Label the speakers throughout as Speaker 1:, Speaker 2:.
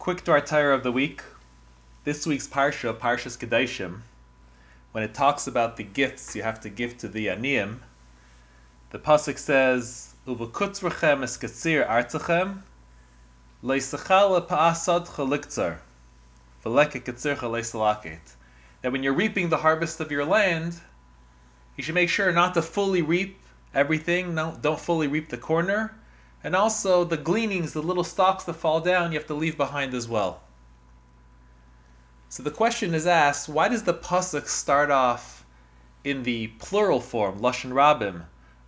Speaker 1: Quick Dvar Torah of the week. This week's Parsha, Parshas Kedaishim, when it talks about the gifts you have to give to the Aniyim, the Pasuk says, Uvakutzrechem es katzir artzachem, leisachal pa'asadcha liktzar, v'leke katzircha leisalaket. That when you're reaping the harvest of your land, you should make sure not to fully reap everything, no, don't fully reap the corner, and also the gleanings, the little stalks that fall down, you have to leave behind as well. So the question is asked, why does the pasuk start off in the plural form, lashon rabim,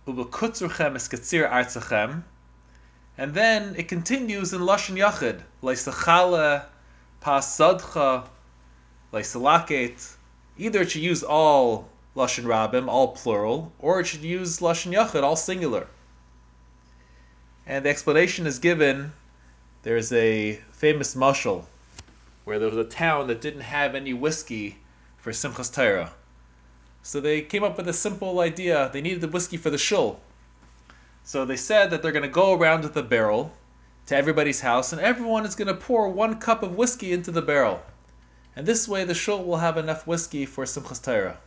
Speaker 1: ubekutzurchem eskatzir artzachem, and then it continues in lashon yachid, leisachale pasadcha leisalaket. Either it should use all lashon rabim, all plural, or it should use lashon yachid, all singular. And the explanation is given. There's a famous mashal where there was a town that didn't have any whiskey for Simchas Torah. So they came up with a simple idea. They needed the whiskey for the shul. So they said that they're going to go around with a barrel to everybody's house, and everyone is going to pour one cup of whiskey into the barrel. And this way the shul will have enough whiskey for Simchas Torah.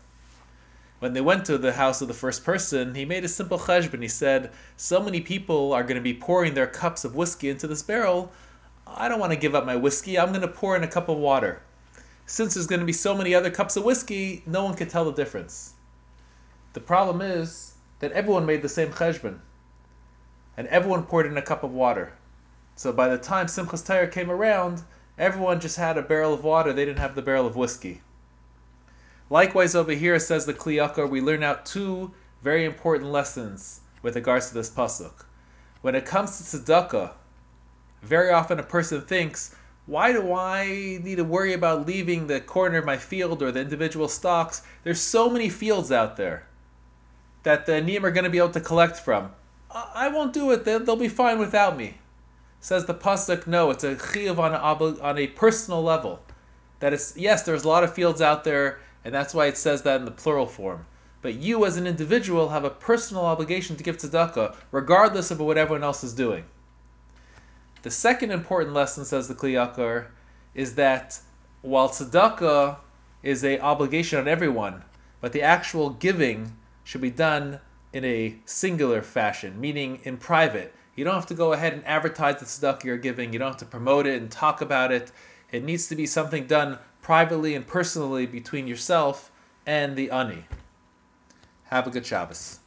Speaker 1: When they went to the house of the first person, he made a simple cheshbon. He said, So many people are going to be pouring their cups of whiskey into this barrel. I don't want to give up my whiskey. I'm going to pour in a cup of water. Since there's going to be so many other cups of whiskey, no one can tell the difference. The problem is that everyone made the same cheshbon. And everyone poured in a cup of water. So by the time Simchas Torah came around, everyone just had a barrel of water. They didn't have the barrel of whiskey. Likewise, over here says the Kli Yakar, we learn out two very important lessons with regards to this pasuk. When it comes to tzedakah, very often a person thinks, why do I need to worry about leaving the corner of my field or the individual stalks? There's so many fields out there that the Aniyim are going to be able to collect from. I won't do it, they'll, be fine without me. Says the pasuk, no, it's a chiyuv on a, on a personal level. That it's, yes, there's a lot of fields out there and that's why it says that in the plural form. But you, as an individual, have a personal obligation to give tzedakah, regardless of what everyone else is doing. The second important lesson, says the Kli Yakar, is that while tzedakah is a obligation on everyone, but the actual giving should be done in a singular fashion, meaning in private. You don't have to go ahead and advertise the tzedakah you're giving. You don't have to promote it and talk about it. It needs to be something done privately and personally between yourself and the ani. Have a good Shabbos.